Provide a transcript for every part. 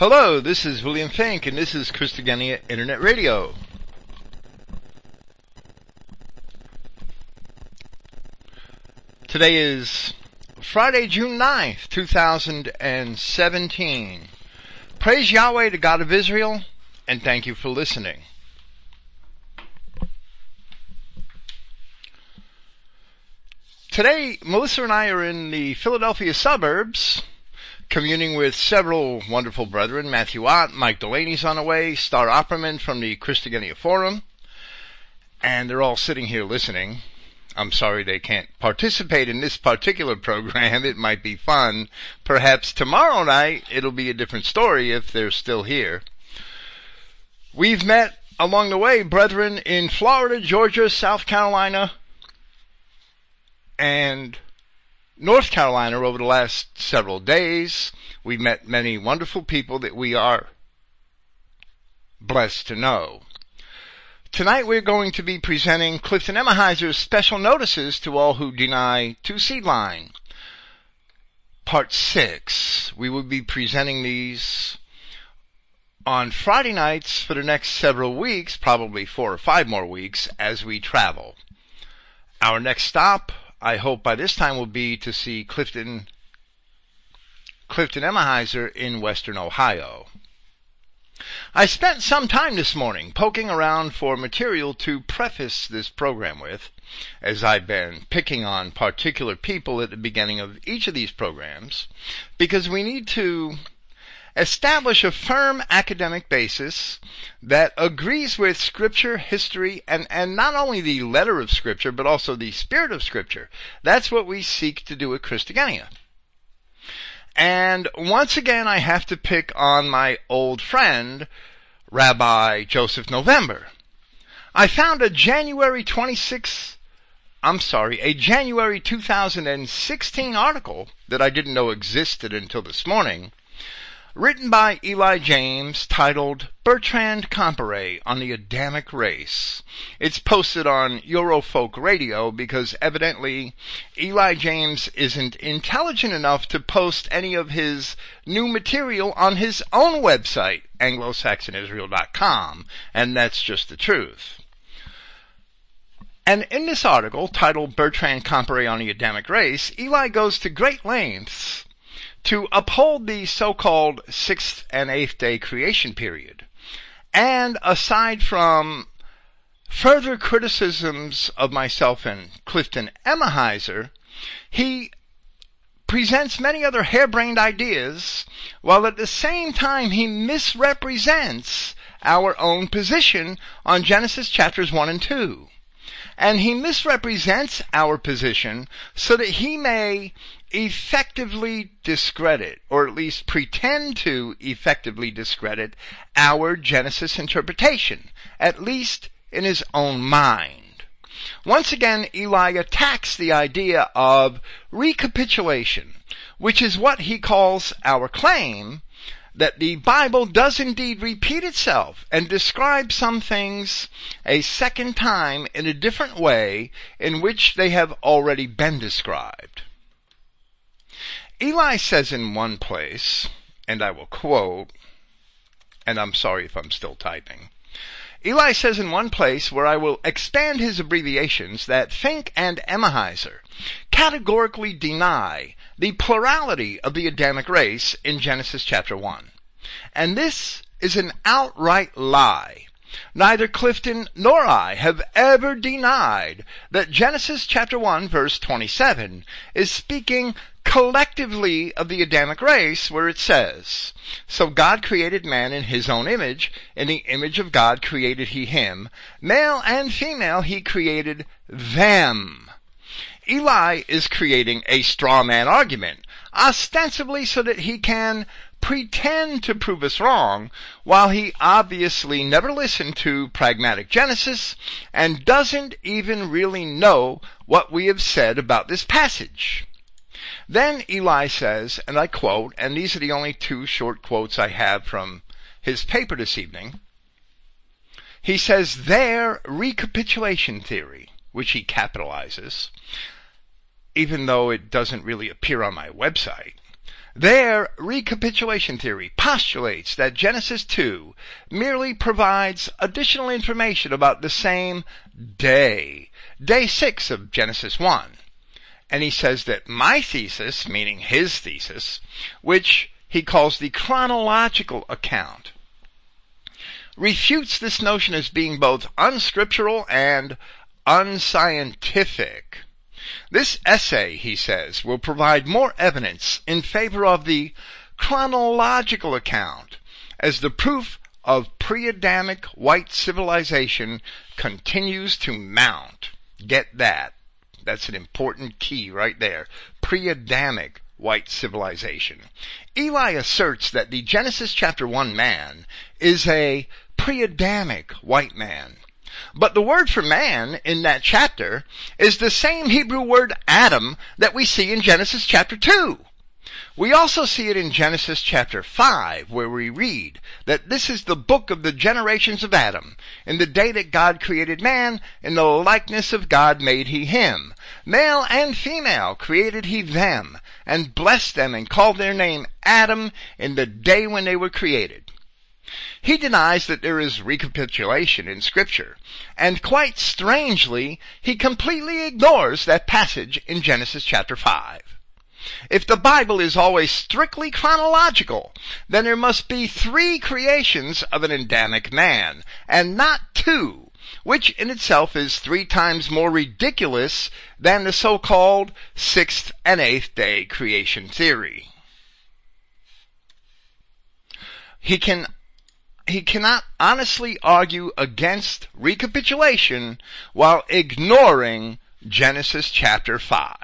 Hello, this is William Finck, and this is Christogenea Internet Radio. Today is Friday, June 9th, 2017. Praise Yahweh, the God of Israel, and thank you for listening. Today, Melissa and I are in the Philadelphia suburbs, communing with several wonderful brethren. Matthew Ott, Mike Delaney's on the way, Star Opperman from the Christogenea Forum, and they're all sitting here listening. I'm sorry they can't participate in this particular program. It might be fun. Perhaps tomorrow night it'll be a different story if they're still here. We've met along the way brethren in Florida, Georgia, South Carolina, and North Carolina over the last several days. We've met many wonderful people that we are blessed to know. Tonight we're going to be presenting Clifton Emahiser's special notices to all who deny two seed line. Part 6. We will be presenting these on Friday nights for the next several weeks, probably four or five more weeks, as we travel. Our next stop I hope by this time will be to see Clifton Clifton Emahiser in Western Ohio. I spent some time this morning poking around for material to preface this program with, as I've been picking on particular people at the beginning of each of these programs, because we need to establish a firm academic basis that agrees with Scripture, history, and, and not only the letter of Scripture, but also the spirit of Scripture. That's what we seek to do at Christogenea. And once again, I have to pick on my old friend, Rabbi Joseph November. I found a January 26th I'm sorry, a January 2016 article that I didn't know existed until this morning written by Eli James, titled Bertrand Comparet on the Adamic Race. It's posted on Eurofolk Radio because evidently Eli James isn't intelligent enough to post any of his new material on his own website, anglo-saxonisrael.com, and that's just the truth. And in this article, titled Bertrand Comparet on the Adamic Race, Eli goes to great lengths to uphold the so-called sixth and eighth day creation period. And aside from further criticisms of myself and Clifton Emahiser, he presents many other harebrained ideas, while at the same time he misrepresents our own position on Genesis chapters 1 and 2. And he misrepresents our position so that he may effectively discredit, or at least pretend to effectively discredit, our Genesis interpretation, at least in his own mind. Once again, Eli attacks the idea of recapitulation, which is what he calls our claim that the Bible does indeed repeat itself and describe some things a second time in a different way in which they have already been described. Eli says in one place, and I will quote, and I'm sorry if I'm still typing. Eli says in one place where I will expand his abbreviations that Finck and Emahiser categorically deny the plurality of the Adamic race in Genesis chapter 1. And this is an outright lie. Neither Clifton nor I have ever denied that Genesis chapter 1 verse 27 is speaking collectively of the Adamic race where it says, So God created man in his own image, in the image of God created he him, male and female he created them. Eli is creating a straw man argument, ostensibly so that he can pretend to prove us wrong, while he obviously never listened to pragmatic Genesis and doesn't even really know what we have said about this passage. Then Eli says, and I quote, and these are the only two short quotes I have from his paper this evening. He says their recapitulation theory, which he capitalizes, even though it doesn't really appear on my website, Their recapitulation theory postulates that Genesis 2 merely provides additional information about the same day, day 6 of Genesis 1. And he says that my thesis, meaning his thesis, which he calls the chronological account, refutes this notion as being both unscriptural and unscientific. This essay, he says, will provide more evidence in favor of the chronological account as the proof of pre-Adamic white civilization continues to mount. Get that. That's an important key right there. Pre-Adamic white civilization. Eli asserts that the Genesis chapter 1 man is a pre-Adamic white man. But the word for man in that chapter is the same Hebrew word Adam that we see in Genesis chapter 2. We also see it in Genesis chapter 5 where we read that this is the book of the generations of Adam. In the day that God created man, in the likeness of God made he him. Male and female created he them, and blessed them and called their name Adam in the day when they were created. He denies that there is recapitulation in scripture, and quite strangely, he completely ignores that passage in Genesis chapter 5. If the Bible is always strictly chronological, then there must be three creations of an Adamic man, and not two, which in itself is three times more ridiculous than the so-called sixth and eighth day creation theory. He can he cannot honestly argue against recapitulation while ignoring Genesis chapter 5.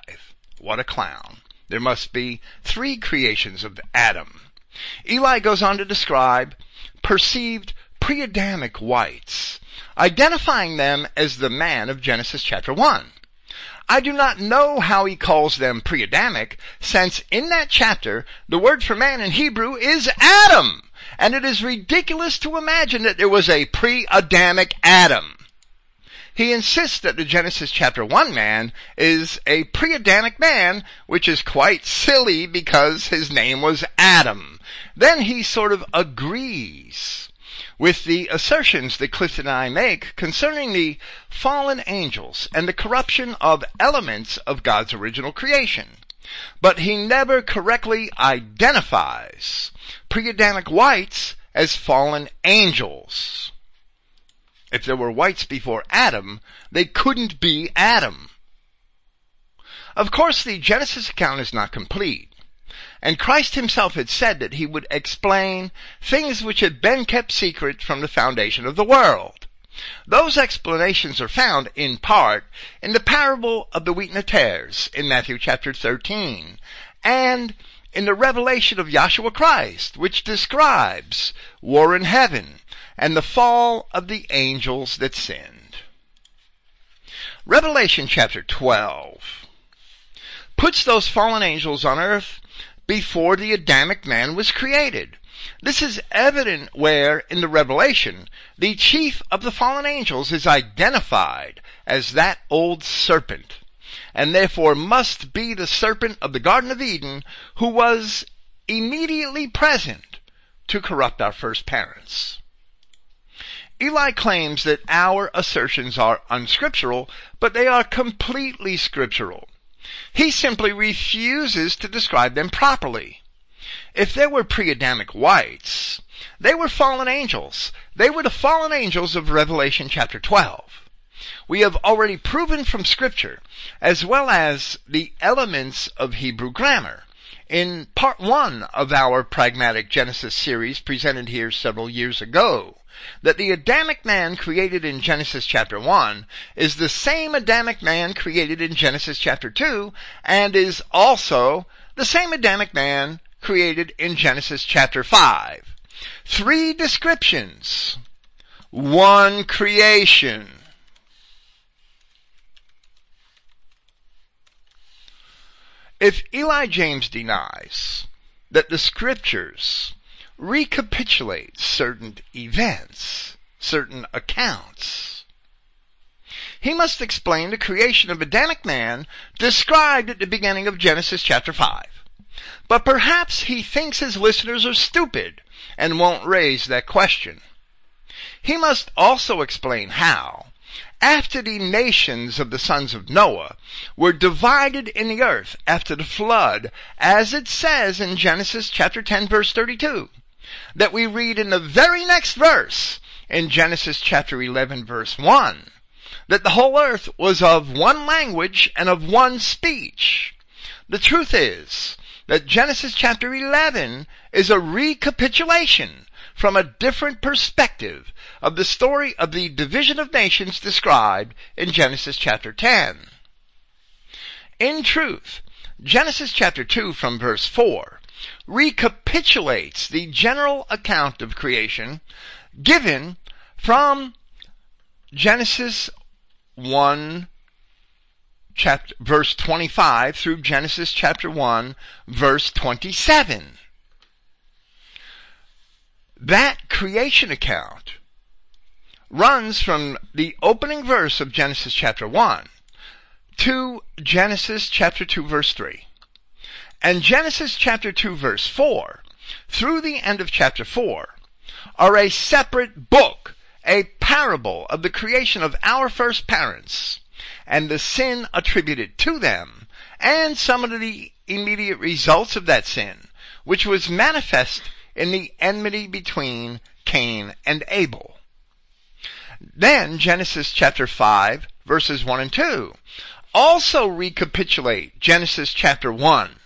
What a clown. There must be three creations of Adam. Eli goes on to describe perceived pre-Adamic whites, identifying them as the man of Genesis chapter 1. I do not know how he calls them pre-Adamic, since in that chapter, the word for man in Hebrew is Adam and it is ridiculous to imagine that there was a pre-Adamic Adam. He insists that the Genesis chapter 1 man is a pre-Adamic man, which is quite silly because his name was Adam. Then he sort of agrees with the assertions that Clifton and I make concerning the fallen angels and the corruption of elements of God's original creation but he never correctly identifies pre-Adamic whites as fallen angels. If there were whites before Adam, they couldn't be Adam. Of course, the Genesis account is not complete. And Christ himself had said that he would explain things which had been kept secret from the foundation of the world. Those explanations are found, in part, in the parable of the wheat and the tares in Matthew chapter 13, and in the revelation of Yahshua Christ, which describes war in heaven and the fall of the angels that sinned. Revelation chapter 12 puts those fallen angels on earth before the Adamic man was created. This is evident where, in the Revelation, the chief of the fallen angels is identified as that old serpent, and therefore must be the serpent of the Garden of Eden who was immediately present to corrupt our first parents. Eli claims that our assertions are unscriptural, but they are completely scriptural. He simply refuses to describe them properly. If there were pre-Adamic whites, they were fallen angels. They were the fallen angels of Revelation chapter 12. We have already proven from scripture, as well as the elements of Hebrew grammar, in part one of our pragmatic Genesis series presented here several years ago, that the Adamic man created in Genesis chapter 1 is the same Adamic man created in Genesis chapter 2 and is also the same Adamic man created in Genesis chapter 5. Three descriptions. One creation. If Eli James denies that the scriptures recapitulate certain events, certain accounts, he must explain the creation of Adamic man described at the beginning of Genesis chapter 5. But perhaps he thinks his listeners are stupid and won't raise that question. He must also explain how, after the nations of the sons of Noah were divided in the earth after the flood, as it says in Genesis chapter 10 verse 32, that we read in the very next verse in Genesis chapter 11 verse 1, that the whole earth was of one language and of one speech. The truth is that Genesis chapter 11 is a recapitulation from a different perspective of the story of the division of nations described in Genesis chapter 10. In truth, Genesis chapter 2 from verse 4 recapitulates the general account of creation given from Genesis 1 chapter, verse 25 through Genesis chapter 1 verse 27. That creation account runs from the opening verse of Genesis chapter 1 to Genesis chapter 2 verse 3. And Genesis chapter 2 verse 4 through the end of chapter 4 are a separate book, a parable of the creation of our first parents and the sin attributed to them and some of the immediate results of that sin, which was manifest in the enmity between Cain and Abel. Then Genesis chapter 5 verses 1 and 2 also recapitulate Genesis chapter 1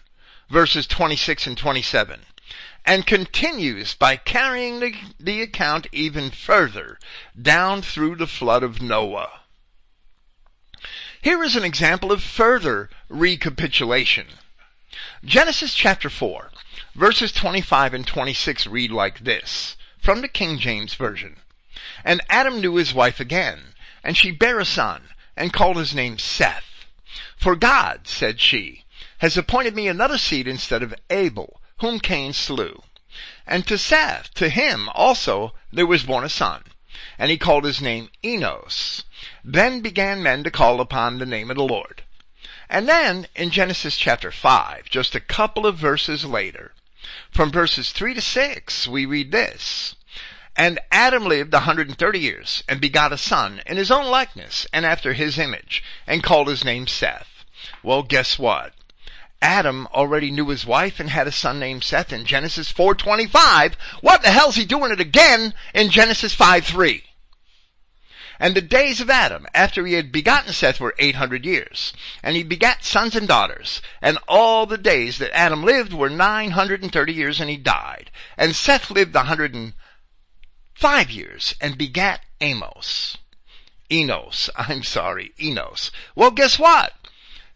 verses 26 and 27 and continues by carrying the, the account even further down through the flood of Noah. Here is an example of further recapitulation. Genesis chapter 4, verses 25 and 26 read like this, from the King James Version. And Adam knew his wife again, and she bare a son, and called his name Seth. For God, said she, has appointed me another seed instead of Abel, whom Cain slew. And to Seth, to him also, there was born a son, and he called his name Enos. Then began men to call upon the name of the Lord. And then in Genesis chapter 5, just a couple of verses later, from verses 3 to 6, we read this. And Adam lived a hundred and thirty years, and begot a son in his own likeness, and after his image, and called his name Seth. Well, guess what? Adam already knew his wife and had a son named Seth in Genesis 4.25. What the hell's he doing it again in Genesis 5.3? And the days of Adam, after he had begotten Seth, were 800 years. And he begat sons and daughters. And all the days that Adam lived were 930 years, and he died. And Seth lived 105 years, and begat Amos. Enos. I'm sorry, Enos. Well, guess what?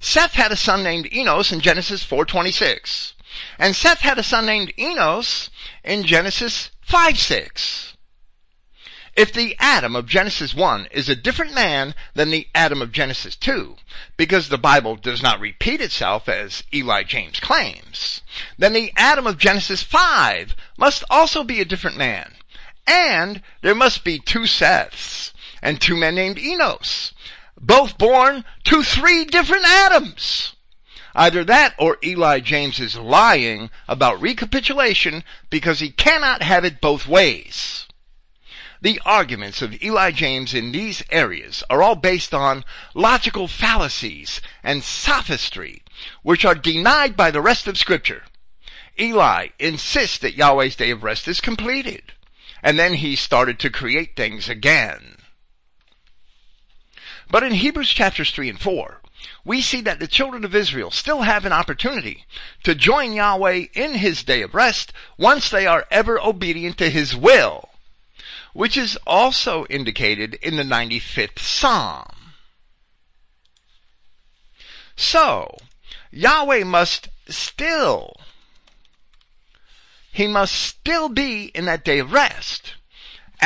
Seth had a son named Enos in Genesis 4.26. And Seth had a son named Enos in Genesis 5.6. If the Adam of Genesis 1 is a different man than the Adam of Genesis 2, because the Bible does not repeat itself as Eli James claims, then the Adam of Genesis 5 must also be a different man. And there must be two Seths and two men named Enos, both born to three different Adams. Either that or Eli James is lying about recapitulation because he cannot have it both ways. The arguments of Eli James in these areas are all based on logical fallacies and sophistry, which are denied by the rest of scripture. Eli insists that Yahweh's day of rest is completed. And then he started to create things again. But in Hebrews chapters 3 and 4, we see that the children of Israel still have an opportunity to join Yahweh in his day of rest once they are ever obedient to his will which is also indicated in the 95th Psalm. So, Yahweh must still, he must still be in that day of rest.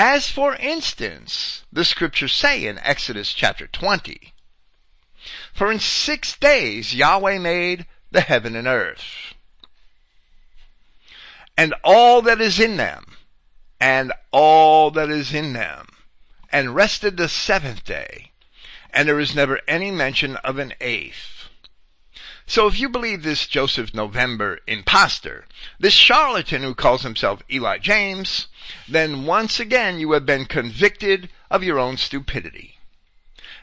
As for instance, the scriptures say in Exodus chapter 20, For in six days Yahweh made the heaven and earth, and all that is in them, and all that is in them, and rested the seventh day, and there is never any mention of an eighth. So if you believe this Joseph November impostor, this charlatan who calls himself Eli James, then once again you have been convicted of your own stupidity.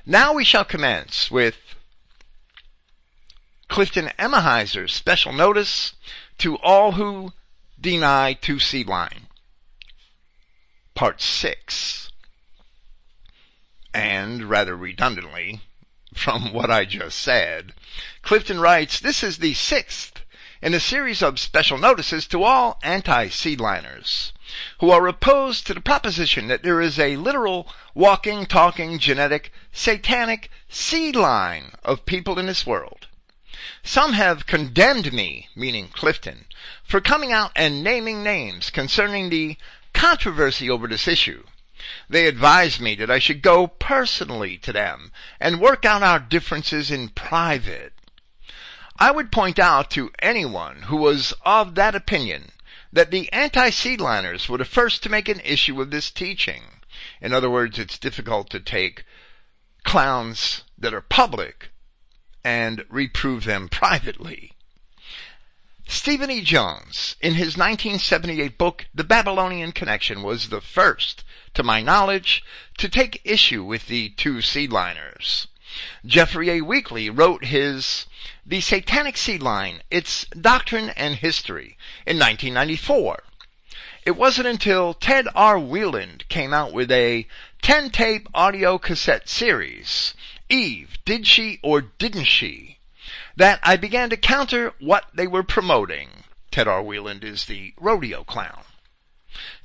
Now we shall commence with Clifton Emahiser's special notice to all who deny two seed line. Part 6. And rather redundantly, from what I just said, Clifton writes, this is the sixth in a series of special notices to all anti-seedliners who are opposed to the proposition that there is a literal walking, talking, genetic, satanic seed line of people in this world. Some have condemned me, meaning Clifton, for coming out and naming names concerning the controversy over this issue. They advised me that I should go personally to them and work out our differences in private. I would point out to anyone who was of that opinion that the anti-seedliners were the first to make an issue of this teaching. In other words, it's difficult to take clowns that are public and reprove them privately. Stephen E. Jones, in his 1978 book, The Babylonian Connection, was the first, to my knowledge, to take issue with the two seedliners. Jeffrey A. Weakley wrote his The Satanic Seed Line, Its Doctrine and History in 1994. It wasn't until Ted R. Weiland came out with a 10 tape audio cassette series, Eve, Did She or Didn't She, that I began to counter what they were promoting. Ted R. Weiland is the rodeo clown.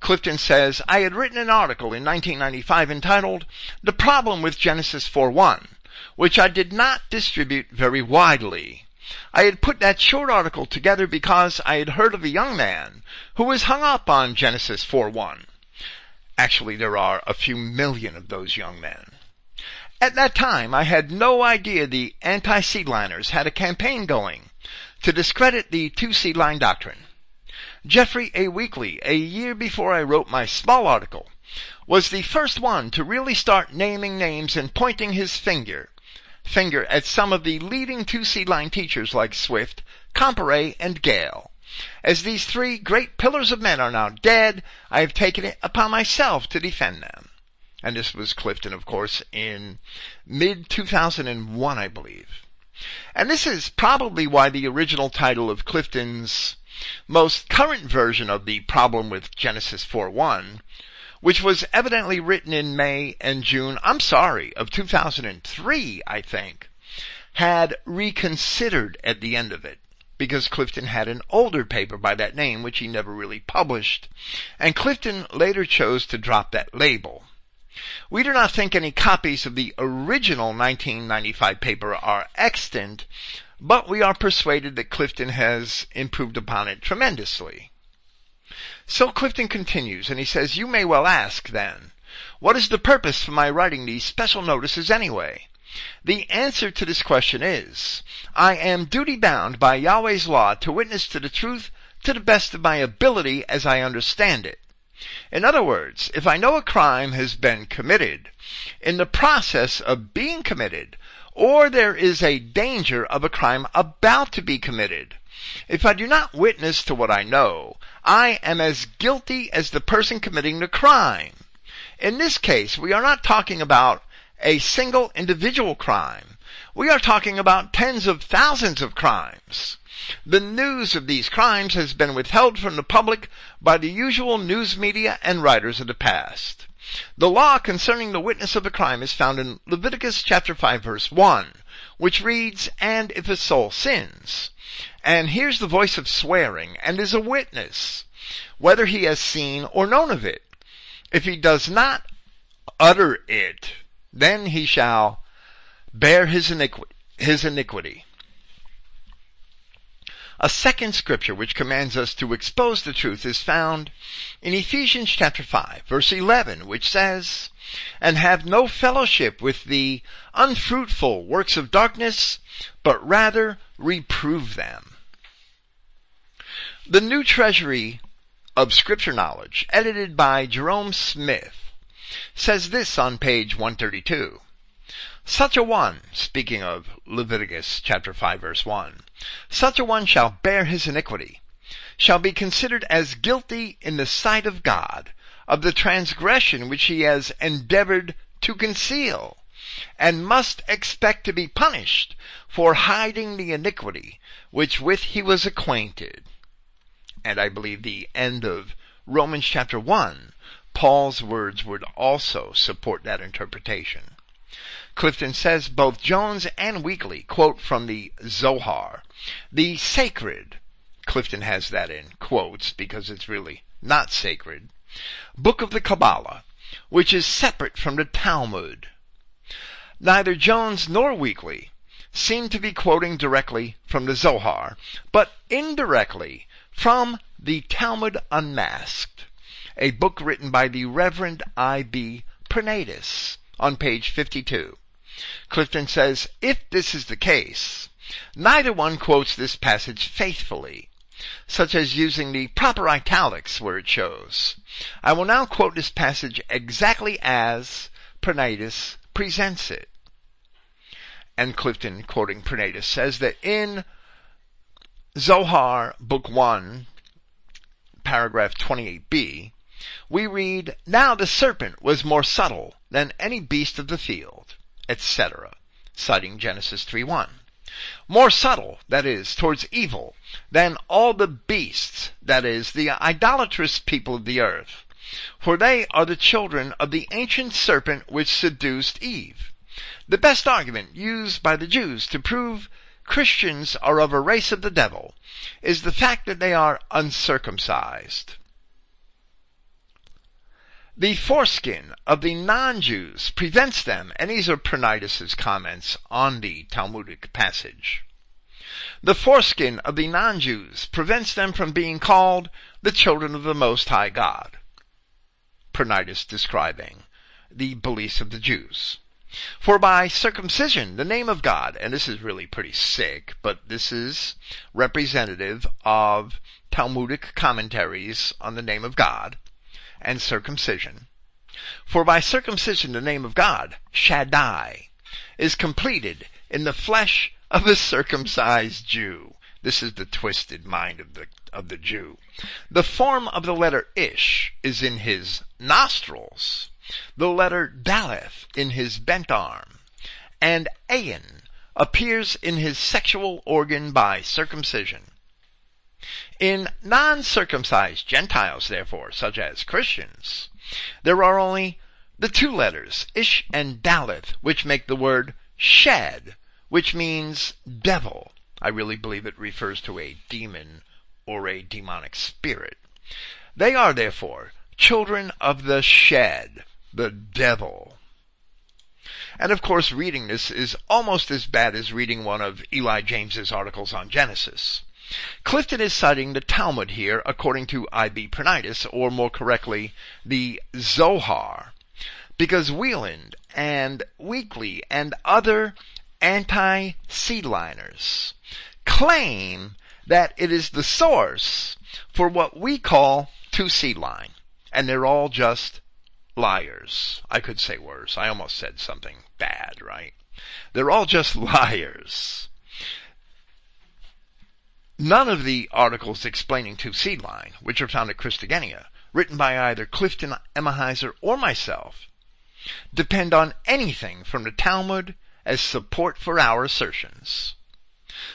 Clifton says, I had written an article in 1995 entitled The Problem with Genesis 4.1, which I did not distribute very widely. I had put that short article together because I had heard of a young man who was hung up on Genesis 4.1. Actually, there are a few million of those young men. At that time, I had no idea the anti-seedliners had a campaign going to discredit the two-seed line doctrine. Jeffrey A. Weakley, a year before I wrote my small article, was the first one to really start naming names and pointing his finger, finger at some of the leading two-seed line teachers like Swift, Comparet, and Gale. As these three great pillars of men are now dead, I have taken it upon myself to defend them and this was Clifton, of course, in mid 2001, I believe. And this is probably why the original title of Clifton's most current version of the problem with Genesis 4.1, which was evidently written in May and June, I'm sorry, of 2003, I think, had reconsidered at the end of it because Clifton had an older paper by that name which he never really published, and Clifton later chose to drop that label. We do not think any copies of the original 1995 paper are extant, but we are persuaded that Clifton has improved upon it tremendously. So Clifton continues, and he says, You may well ask, then, what is the purpose for my writing these special notices anyway? The answer to this question is, I am duty bound by Yahweh's law to witness to the truth to the best of my ability as I understand it. In other words, if I know a crime has been committed, in the process of being committed, or there is a danger of a crime about to be committed, if I do not witness to what I know, I am as guilty as the person committing the crime. In this case, we are not talking about a single individual crime. We are talking about tens of thousands of crimes. The news of these crimes has been withheld from the public by the usual news media and writers of the past. The law concerning the witness of a crime is found in Leviticus chapter 5 verse 1, which reads, And if a soul sins, and hears the voice of swearing, and is a witness, whether he has seen or known of it, if he does not utter it, then he shall bear his. His iniquity. A second scripture which commands us to expose the truth is found in Ephesians chapter 5 verse 11 which says, And have no fellowship with the unfruitful works of darkness, but rather reprove them. The New Treasury of Scripture Knowledge, edited by Jerome Smith, says this on page 132. Such a one, speaking of Leviticus chapter 5 verse 1, Such a one shall bear his iniquity, shall be considered as guilty in the sight of God of the transgression which he has endeavored to conceal, and must expect to be punished for hiding the iniquity which with he was acquainted. And I believe the end of Romans chapter 1, Paul's words would also support that interpretation. Clifton says both Jones and Weakley quote from the Zohar. The sacred, Clifton has that in quotes because it's really not sacred, book of the Kabbalah, which is separate from the Talmud. Neither Jones nor Weakley seem to be quoting directly from the Zohar, but indirectly from the Talmud Unmasked, a book written by the Reverend I.B. Pranaitis on page 52. Clifton says, if this is the case, neither one quotes this passage faithfully, such as using the proper italics where it shows. I will now quote this passage exactly as Pranaitis presents it. And Clifton, quoting Pranaitis, says that in Zohar, Book 1, paragraph 28b, we read, Now the serpent was more subtle than any beast of the field, etc., citing Genesis 3.1. More subtle, that is, towards evil, than all the beasts, that is, the idolatrous people of the earth. For they are the children of the ancient serpent which seduced Eve. The best argument used by the Jews to prove Christians are of a race of the devil is the fact that they are uncircumcised. The foreskin of the non-Jews prevents them, and these are Pranaitis's comments on the Talmudic passage. The foreskin of the non-Jews prevents them from being called the children of the Most High God. Pranaitis describing the beliefs of the Jews. For by circumcision, the name of God, and this is really pretty sick, but this is representative of Talmudic commentaries on the name of God, and circumcision. For by circumcision the name of God, Shaddai, is completed in the flesh of a circumcised Jew. This is the twisted mind of the, of the Jew. The form of the letter Ish is in his nostrils, the letter Daleth in his bent arm, and Ayin appears in his sexual organ by circumcision. In non-circumcised Gentiles, therefore, such as Christians, there are only the two letters, Ish and Daleth, which make the word shed, which means devil. I really believe it refers to a demon or a demonic spirit. They are, therefore, children of the shed, the devil. And of course, reading this is almost as bad as reading one of Eli James's articles on Genesis. Clifton is citing the Talmud here according to I.B. Pranaitis, or more correctly, the Zohar, because Weiland and Weakley and other anti-seedliners claim that it is the source for what we call two seed line. And they're all just liars. I could say worse. I almost said something bad, right? They're all just liars. None of the articles explaining two seed line, which are found at Christogenea, written by either Clifton Emahiser or myself, depend on anything from the Talmud as support for our assertions.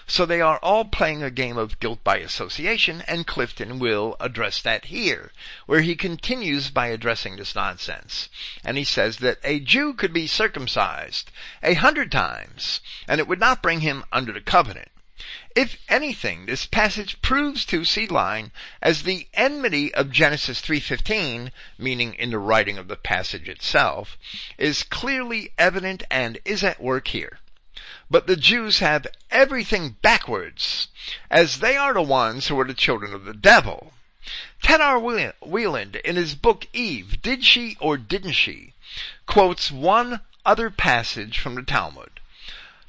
So they are all playing a game of guilt by association, and Clifton will address that here, where he continues by addressing this nonsense. And he says that a Jew could be circumcised a hundred times, and it would not bring him under the covenant. If anything, this passage proves to seed line as the enmity of Genesis 3.15, meaning in the writing of the passage itself, is clearly evident and is at work here. But the Jews have everything backwards, as they are the ones who are the children of the devil. Ted R. Weiland, in his book Eve, Did She or Didn't She, quotes one other passage from the Talmud.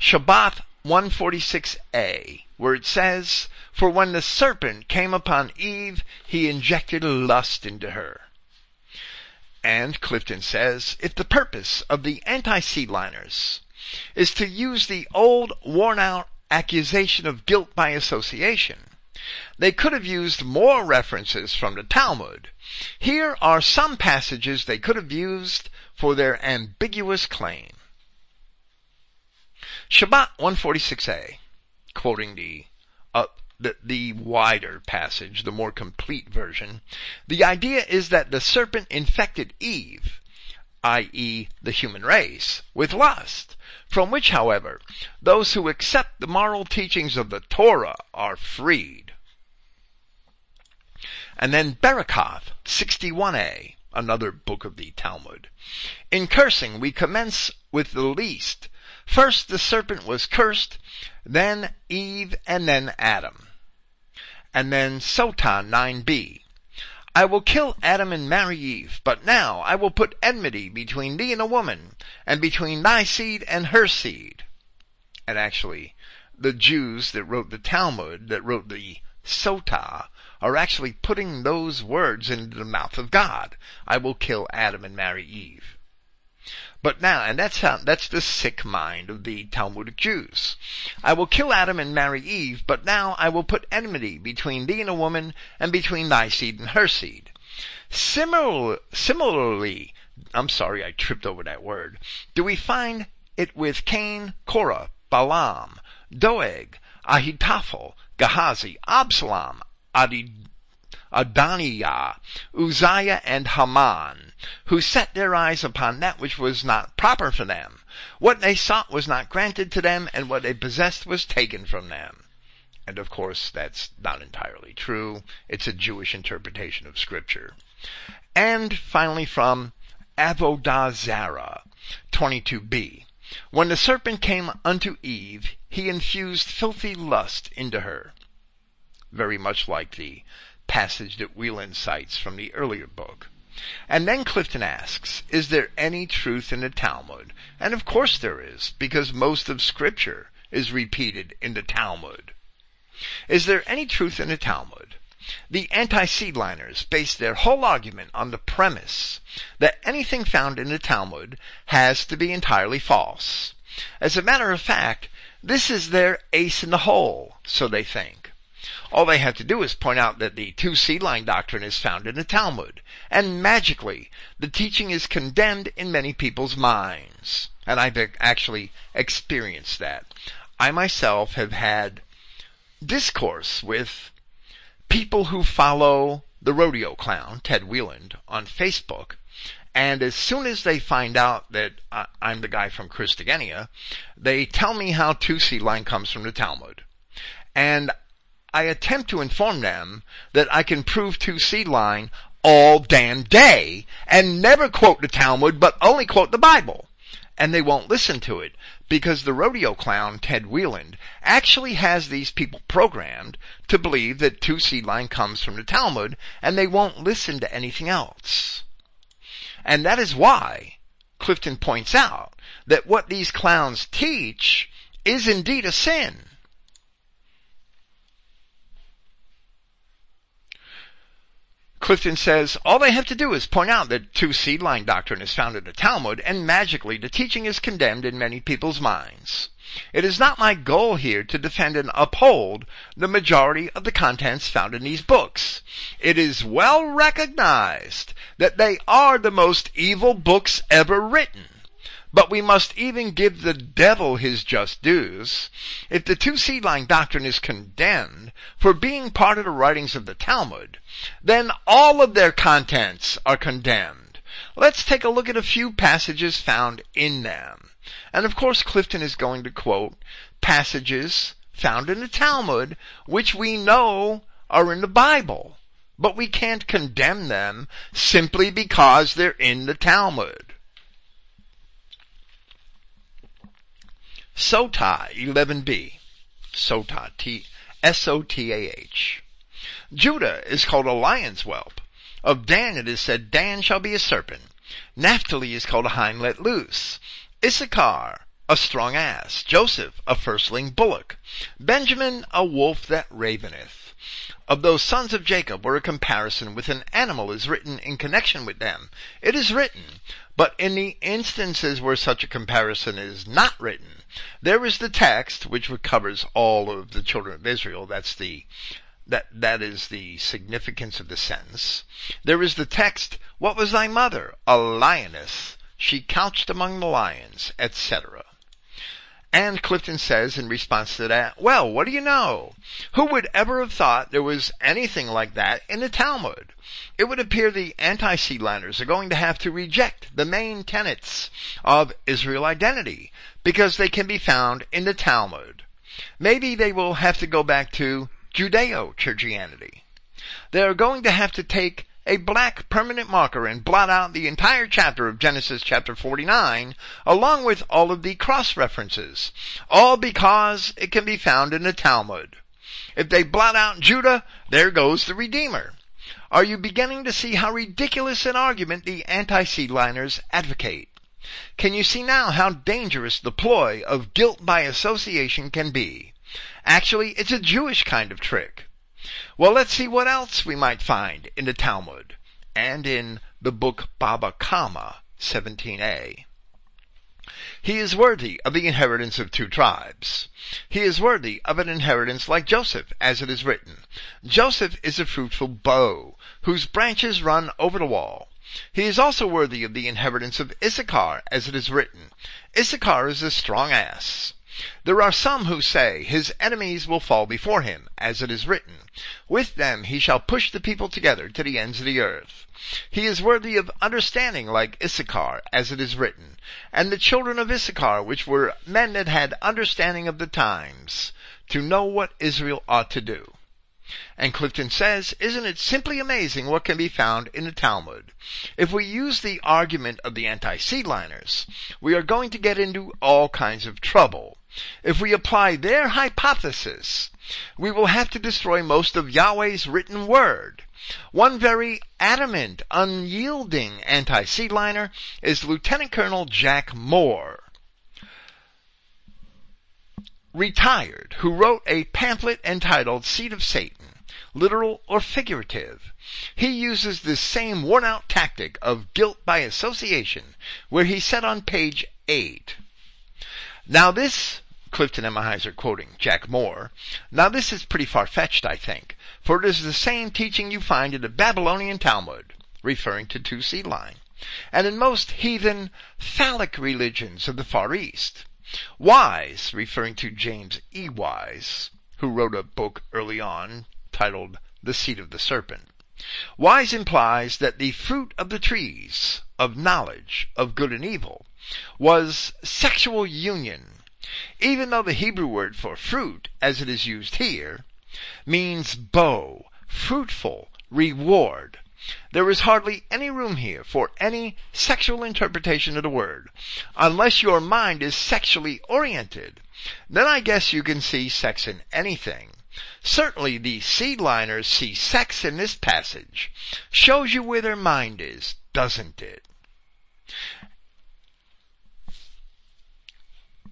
Shabbat 146a, where it says, For when the serpent came upon Eve, he injected lust into her. And Clifton says, if the purpose of the anti-seedliners is to use the old worn out accusation of guilt by association. They could have used more references from the Talmud. Here are some passages they could have used for their ambiguous claim. Shabbat 146a, quoting the, uh, the, the wider passage, the more complete version, the idea is that the serpent infected Eve, i.e. the human race, with lust, from which, however, those who accept the moral teachings of the Torah are freed. And then Berakoth 61a, another book of the Talmud. In cursing, we commence with the least. First the serpent was cursed, then Eve, and then Adam. And then Sotah 9b. I will kill Adam and marry Eve, but now I will put enmity between thee and a woman, and between thy seed and her seed. And actually, the Jews that wrote the Talmud, that wrote the Sotah, are actually putting those words into the mouth of God. I will kill Adam and marry Eve. But now, and that's how, that's the sick mind of the Talmudic Jews. I will kill Adam and marry Eve, but now I will put enmity between thee and a woman, and between thy seed and her seed. Similar, similarly, I'm sorry I tripped over that word, do we find it with Cain, Korah, Balaam, Doeg, Ahitophel, Gehazi, Absalom, Adi, Adonijah, Uzziah, and Haman, who set their eyes upon that which was not proper for them. What they sought was not granted to them, and what they possessed was taken from them. And of course, that's not entirely true. It's a Jewish interpretation of scripture. And finally from Avodah Zarah, 22b. When the serpent came unto Eve, he infused filthy lust into her. Very much like the passage that Weiland cites from the earlier book. And then Clifton asks, is there any truth in the Talmud? And of course there is, because most of scripture is repeated in the Talmud. Is there any truth in the Talmud? The anti-seedliners base their whole argument on the premise that anything found in the Talmud has to be entirely false. As a matter of fact, this is their ace in the hole, so they think. All they have to do is point out that the two seed line doctrine is found in the Talmud, and magically the teaching is condemned in many people's minds. And I've actually experienced that. I myself have had discourse with people who follow the rodeo clown, Ted Weiland, on Facebook, and as soon as they find out that I'm the guy from Christogenea, they tell me how two seed line comes from the Talmud. And I attempt to inform them that I can prove two seed line all damn day and never quote the Talmud but only quote the Bible. And they won't listen to it because the rodeo clown Ted Weiland actually has these people programmed to believe that two seed line comes from the Talmud and they won't listen to anything else. And that is why Clifton points out that what these clowns teach is indeed a sin. Clifton says, all they have to do is point out that two seed line doctrine is found in the Talmud, and magically the teaching is condemned in many people's minds. It is not my goal here to defend and uphold the majority of the contents found in these books. It is well recognized that they are the most evil books ever written. But we must even give the devil his just dues. If the two seed line doctrine is condemned for being part of the writings of the Talmud, then all of their contents are condemned. Let's take a look at a few passages found in them. And of course Clifton is going to quote passages found in the Talmud, which we know are in the Bible. But we can't condemn them simply because they're in the Talmud. Sotah 11b. Sotah, T, S-O-T-A-H. Judah is called a lion's whelp. Of Dan it is said, Dan shall be a serpent. Naphtali is called a hind let loose. Issachar, a strong ass. Joseph, a firstling bullock. Benjamin, a wolf that raveneth. Of those sons of Jacob where a comparison with an animal is written in connection with them, it is written, but in the instances where such a comparison is not written, There is the text, which covers all of the children of Israel. That's the that that is the significance of the sentence. There is the text, what was thy mother? A lioness. She couched among the lions, etc. And Clifton says in response to that, well, what do you know? Who would ever have thought there was anything like that in the Talmud? It would appear the anti-seedliners are going to have to reject the main tenets of Israel identity because they can be found in the Talmud. Maybe they will have to go back to Judeo-Churchianity. They are going to have to take a black permanent marker and blot out the entire chapter of Genesis chapter 49 along with all of the cross references. All because it can be found in the Talmud. If they blot out Judah, there goes the Redeemer. Are you beginning to see how ridiculous an argument the anti-seedliners advocate? Can you see now how dangerous the ploy of guilt by association can be? Actually, it's a Jewish kind of trick. Well, let's see what else we might find in the Talmud and in the book Baba Kama 17a. He is worthy of the inheritance of two tribes. He is worthy of an inheritance like Joseph, as it is written. Joseph is a fruitful bow, whose branches run over the wall. He is also worthy of the inheritance of Issachar, as it is written. Issachar is a strong ass. There are some who say, His enemies will fall before him, as it is written, With them he shall push the people together to the ends of the earth. He is worthy of understanding like Issachar, as it is written, And the children of Issachar, which were men that had understanding of the times, to know what Israel ought to do. And Clifton says, isn't it simply amazing what can be found in the Talmud? If we use the argument of the anti-seedliners, we are going to get into all kinds of trouble. If we apply their hypothesis, we will have to destroy most of Yahweh's written word. One very adamant, unyielding anti-seedliner is Lieutenant Colonel Jack Moore, retired, who wrote a pamphlet entitled Seed of Satan, literal or figurative. He uses this same worn out tactic of guilt by association, where he said on page 8, Now this Clifton Emahiser quoting Jack Moore. Now this is pretty far-fetched, I think, for it is the same teaching you find in the Babylonian Talmud, referring to two seed line, and in most heathen phallic religions of the Far East. Wise, referring to James E. Wise, who wrote a book early on titled The Seed of the Serpent. Wise implies that the fruit of the trees of knowledge of good and evil was sexual union even though the Hebrew word for fruit, as it is used here, means bow, fruitful, reward. There is hardly any room here for any sexual interpretation of the word, unless your mind is sexually oriented. Then I guess you can see sex in anything. Certainly the seedliners see sex in this passage. Shows you where their mind is, doesn't it?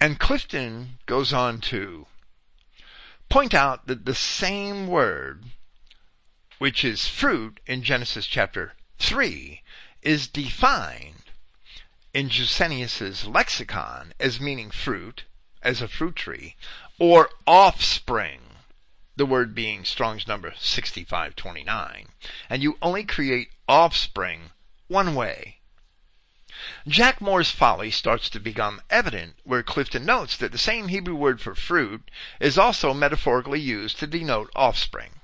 And Clifton goes on to point out that the same word, which is fruit in Genesis chapter 3, is defined in Gesenius's lexicon as meaning fruit, as a fruit tree, or offspring, the word being Strong's number 6529. And you only create offspring one way, Jack Moore's folly starts to become evident where Clifton notes that the same Hebrew word for fruit is also metaphorically used to denote offspring.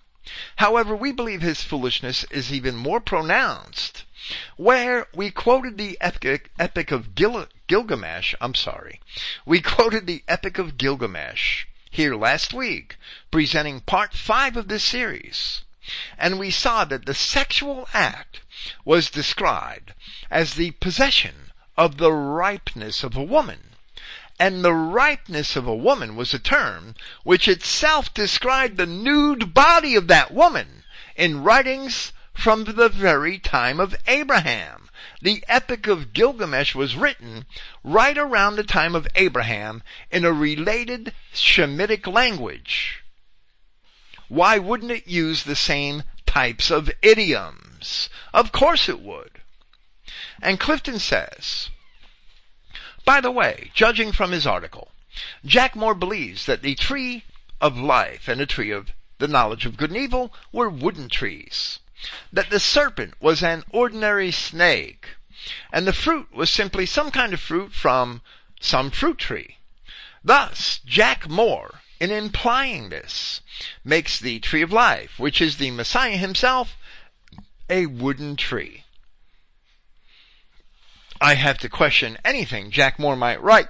However, we believe his foolishness is even more pronounced where we quoted the epic, epic of Gil, Gilgamesh, I'm sorry, we quoted the Epic of Gilgamesh here last week, presenting part 5 of this series. And we saw that the sexual act was described as the possession of the ripeness of a woman. And the ripeness of a woman was a term which itself described the nude body of that woman in writings from the very time of Abraham. The Epic of Gilgamesh was written right around the time of Abraham in a related Shemitic language. Why wouldn't it use the same types of idioms? Of course it would. And Clifton says, by the way, judging from his article, Jack Moore believes that the tree of life and the tree of the knowledge of good and evil were wooden trees. That the serpent was an ordinary snake, and the fruit was simply some kind of fruit from some fruit tree. Thus, Jack Moore, in implying this, makes the tree of life, which is the Messiah himself, a wooden tree. I have to question anything Jack Moore might write,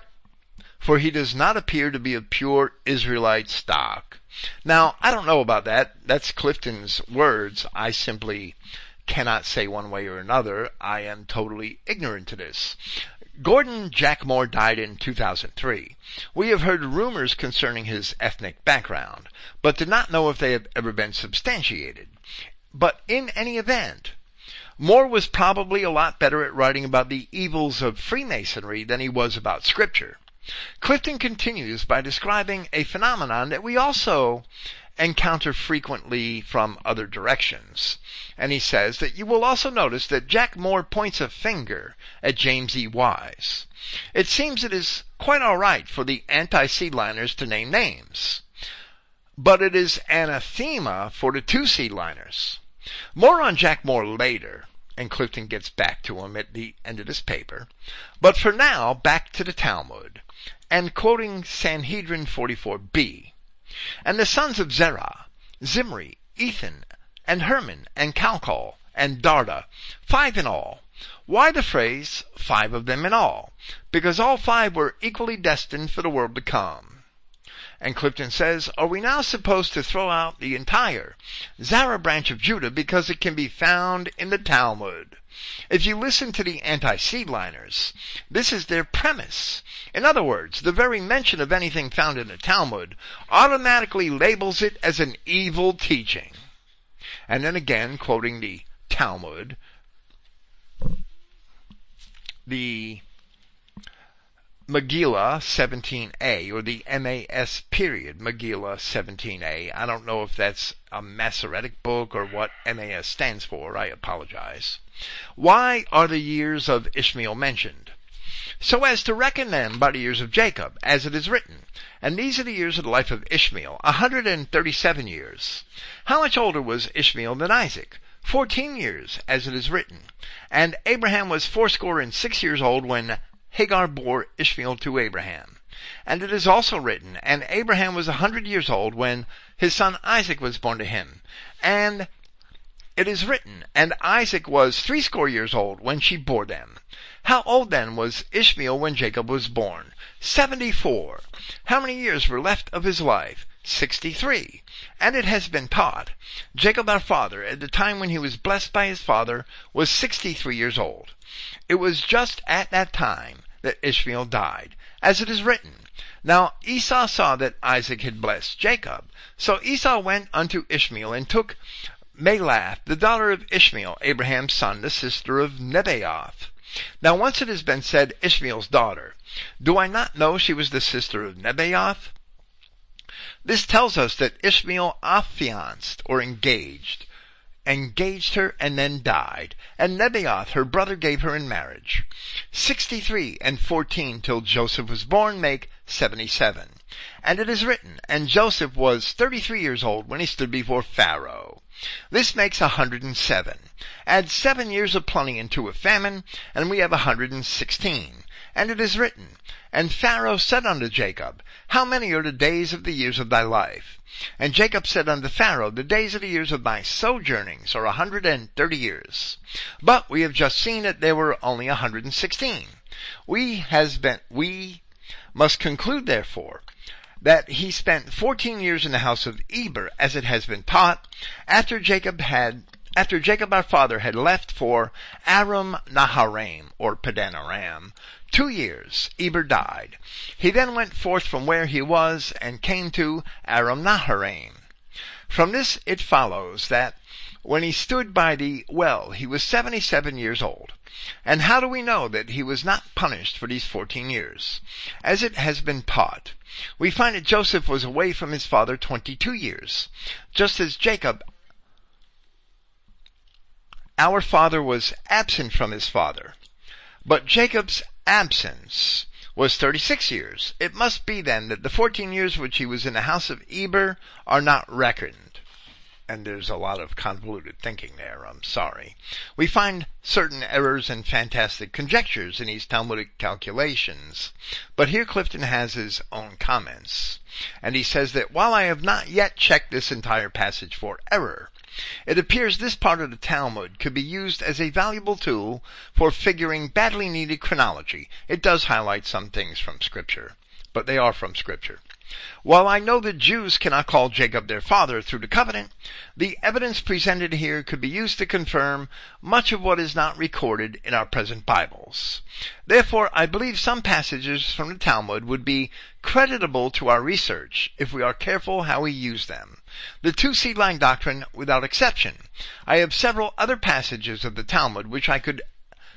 for he does not appear to be of pure Israelite stock. Now, I don't know about that. That's Clifton's words. I simply cannot say one way or another. I am totally ignorant to this. Gordon Jack Moore died in 2003. We have heard rumors concerning his ethnic background, but did not know if they have ever been substantiated. But in any event, Moore was probably a lot better at writing about the evils of Freemasonry than he was about Scripture. Clifton continues by describing a phenomenon that we also encounter frequently from other directions. And he says that you will also notice that Jack Moore points a finger at James E. Wise. It seems it is quite alright for the anti-seedliners to name names. But it is anathema for the two seedliners. More on Jack Moore later, and Clifton gets back to him at the end of this paper. But for now, back to the Talmud, and quoting Sanhedrin 44b. And the sons of Zerah, Zimri, Ethan, and Herman, and Calcol, and Darda, five in all. Why the phrase, five of them in all? Because all five were equally destined for the world to come. And Clifton says, are we now supposed to throw out the entire Zerah branch of Judah because it can be found in the Talmud? If you listen to the anti-seedliners, this is their premise. In other words, the very mention of anything found in the Talmud automatically labels it as an evil teaching. And then again, quoting the Talmud, the Megillah 17a, or the MAS period, Megillah 17a. I don't know if that's a Masoretic book or what MAS stands for. I apologize. Why are the years of Ishmael mentioned? So as to reckon them by the years of Jacob, as it is written. And these are the years of the life of Ishmael, a hundred and thirty-seven years. How much older was Ishmael than Isaac? Fourteen years, as it is written. And Abraham was fourscore and six years old when Hagar bore Ishmael to Abraham. And it is also written, and Abraham was a hundred years old when his son Isaac was born to him. And it is written, and Isaac was threescore years old when she bore them. How old then was Ishmael when Jacob was born? Seventy-four. How many years were left of his life? Sixty-three. And it has been taught, Jacob our father, at the time when he was blessed by his father, was sixty-three years old. It was just at that time that Ishmael died, as it is written. Now Esau saw that Isaac had blessed Jacob. So Esau went unto Ishmael and took Mahalath, the daughter of Ishmael, Abraham's son, the sister of Nebaioth. Now once it has been said Ishmael's daughter. Do I not know she was the sister of Nebaioth? This tells us that Ishmael affianced or engaged engaged her and then died, and Nebaioth her brother gave her in marriage. Sixty-three and fourteen till Joseph was born make seventy-seven. And it is written, and Joseph was thirty-three years old when he stood before Pharaoh. This makes a hundred and seven. Add seven years of plenty into a famine, and we have a hundred and sixteen. And it is written, And Pharaoh said unto Jacob, How many are the days of the years of thy life? And Jacob said unto Pharaoh, The days of the years of thy sojournings are a hundred and thirty years. But we have just seen that there were only a hundred and sixteen. We has been, we must conclude therefore that he spent fourteen years in the house of Eber, as it has been taught, after Jacob had after Jacob our father had left for Aram Naharaim, or Padan Aram, two years, Eber died. He then went forth from where he was and came to Aram Naharaim. From this it follows that when he stood by the well, he was seventy-seven years old. And how do we know that he was not punished for these fourteen years? As it has been taught, we find that Joseph was away from his father twenty-two years, just as Jacob our father was absent from his father. But Jacob's absence was 36 years. It must be then that the 14 years which he was in the house of Eber are not reckoned and there's a lot of convoluted thinking there, I'm sorry. We find certain errors and fantastic conjectures in these Talmudic calculations. But here Clifton has his own comments. And he says that while I have not yet checked this entire passage for error, it appears this part of the Talmud could be used as a valuable tool for figuring badly needed chronology. It does highlight some things from scripture, but they are from scripture. While I know that Jews cannot call Jacob their father through the covenant, the evidence presented here could be used to confirm much of what is not recorded in our present Bibles. Therefore, I believe some passages from the Talmud would be creditable to our research if we are careful how we use them. The two seed line doctrine without exception. I have several other passages of the Talmud which I could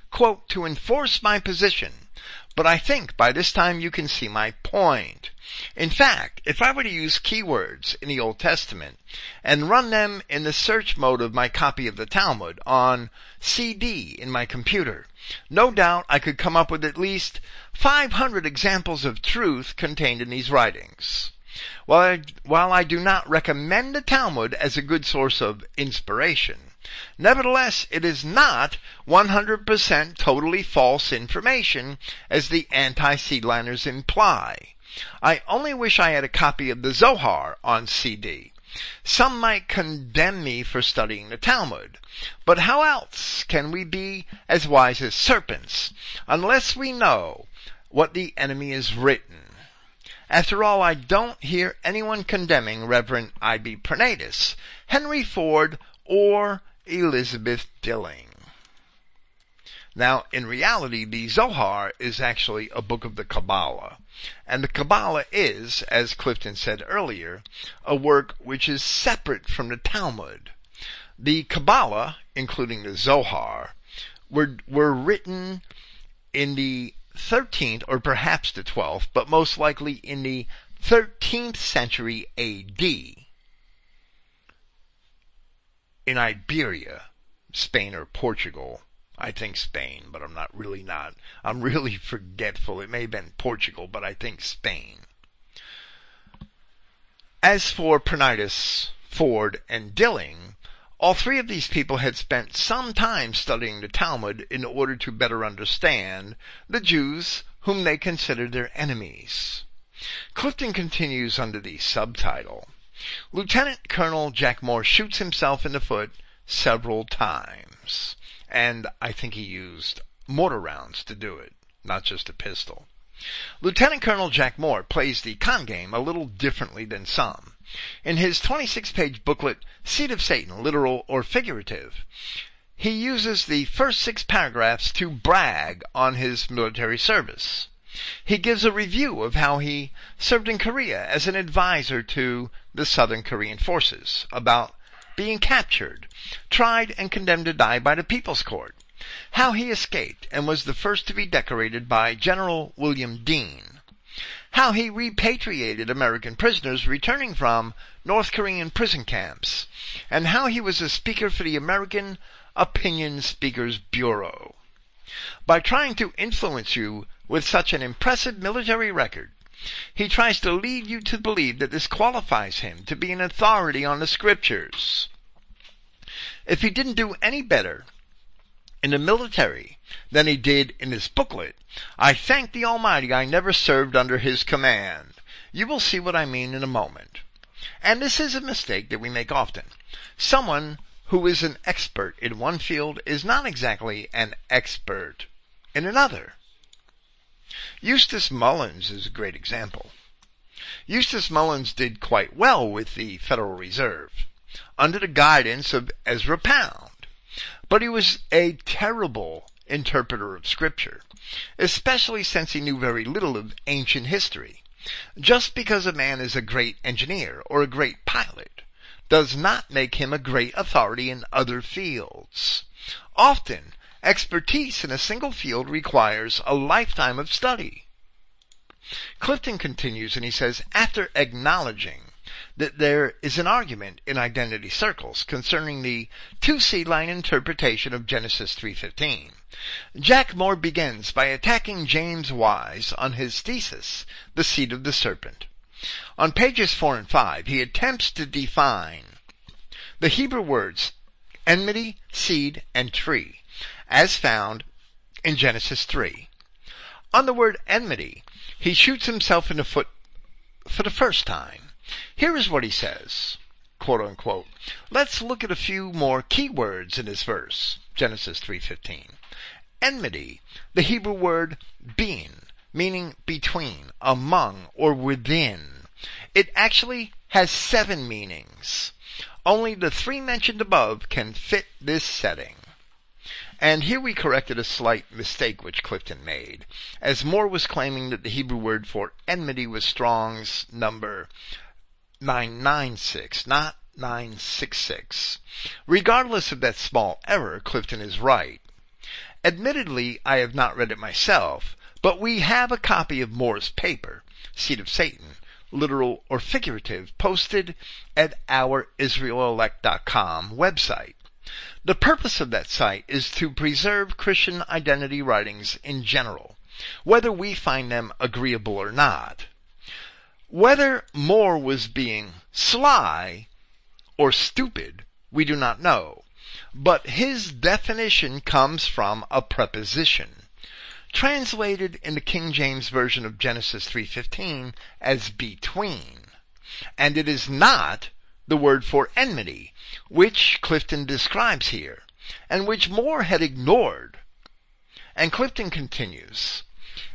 quote to enforce my position, but I think by this time you can see my point. In fact, if I were to use keywords in the Old Testament and run them in the search mode of my copy of the Talmud on CD in my computer, no doubt I could come up with at least 500 examples of truth contained in these writings. While I, while I do not recommend the Talmud as a good source of inspiration, Nevertheless, it is not 100% totally false information as the anti-seedliners imply. I only wish I had a copy of the Zohar on CD. Some might condemn me for studying the Talmud, but how else can we be as wise as serpents unless we know what the enemy is written? After all, I don't hear anyone condemning Reverend I.B. Pranaitis, Henry Ford, or Elizabeth Dilling. Now, in reality, the Zohar is actually a book of the Kabbalah. And the Kabbalah is, as Clifton said earlier, a work which is separate from the Talmud. The Kabbalah, including the Zohar, were, were written in the 13th or perhaps the 12th, but most likely in the 13th century AD in Iberia, Spain or Portugal. I think Spain, but I'm not really not. I'm really forgetful. It may have been Portugal, but I think Spain. As for Pranaitis, Ford, and Dilling, all three of these people had spent some time studying the Talmud in order to better understand the Jews whom they considered their enemies. Clifton continues under the subtitle, Lieutenant Colonel Jack Moore shoots himself in the foot several times. And I think he used mortar rounds to do it, not just a pistol. Lieutenant Colonel Jack Moore plays the con game a little differently than some. In his 26 page booklet, Seed of Satan, Literal or Figurative, he uses the first six paragraphs to brag on his military service. He gives a review of how he served in Korea as an advisor to the Southern Korean forces, about being captured, tried and condemned to die by the People's Court, how he escaped and was the first to be decorated by General William Dean, how he repatriated American prisoners returning from North Korean prison camps, and how he was a speaker for the American Opinion Speakers Bureau. By trying to influence you with such an impressive military record, he tries to lead you to believe that this qualifies him to be an authority on the scriptures. If he didn't do any better in the military than he did in his booklet, I thank the Almighty I never served under his command. You will see what I mean in a moment. And this is a mistake that we make often. Someone who is an expert in one field is not exactly an expert in another. Eustace Mullins is a great example. Eustace Mullins did quite well with the Federal Reserve under the guidance of Ezra Pound, but he was a terrible interpreter of scripture, especially since he knew very little of ancient history. Just because a man is a great engineer or a great pilot does not make him a great authority in other fields. Often, Expertise in a single field requires a lifetime of study. Clifton continues and he says, after acknowledging that there is an argument in identity circles concerning the two seed line interpretation of Genesis 3.15, Jack Moore begins by attacking James Wise on his thesis, The Seed of the Serpent. On pages 4 and 5, he attempts to define the Hebrew words enmity, seed, and tree, as found in Genesis 3. On the word enmity, he shoots himself in the foot for the first time. Here is what he says, quote unquote. Let's look at a few more key words in this verse, Genesis 3:15. Enmity, the Hebrew word bin, meaning between, among, or within. It actually has seven meanings. Only the three mentioned above can fit this setting. And here we corrected a slight mistake which Clifton made, as Moore was claiming that the Hebrew word for enmity was Strong's number 996, not 966. Regardless of that small error, Clifton is right. Admittedly, I have not read it myself, but we have a copy of Moore's paper, Seed of Satan, literal or figurative, posted at our IsraelElect.com website. The purpose of that site is to preserve Christian identity writings in general, whether we find them agreeable or not. Whether Moore was being sly or stupid, we do not know but his definition comes from a preposition, translated in the King James Version of Genesis 3.15 as between. And it is not the word for enmity, which Clifton describes here, and which Moore had ignored. And Clifton continues,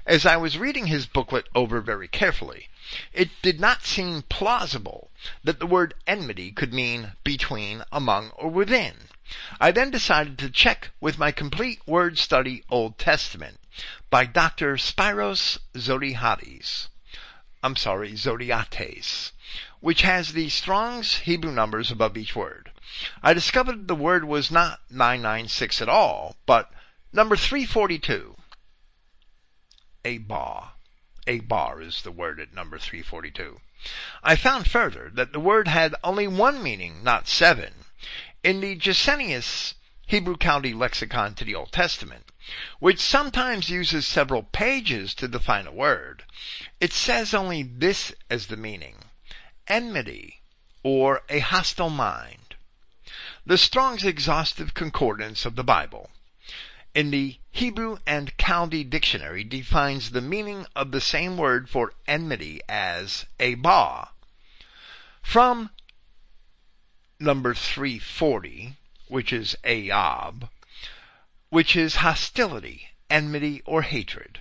as I was reading his booklet over very carefully, it did not seem plausible that the word enmity could mean between, among, or within. I then decided to check with my complete word study Old Testament by Dr. Spiros Zodhiates. I'm sorry, Zodhiates, which has the Strong's Hebrew numbers above each word. I discovered the word was not 996 at all, but number 342. A bar. A bar is the word at number 342. I found further that the word had only one meaning, not seven. In the Gesenius Hebrew Chaldee Lexicon to the Old Testament, which sometimes uses several pages to define a word, it says only this as the meaning enmity, or a hostile mind. The Strong's exhaustive concordance of the Bible in the Hebrew and Chaldee dictionary defines the meaning of the same word for enmity as a ba. From number 340, which is Ayab, which is hostility, enmity, or hatred.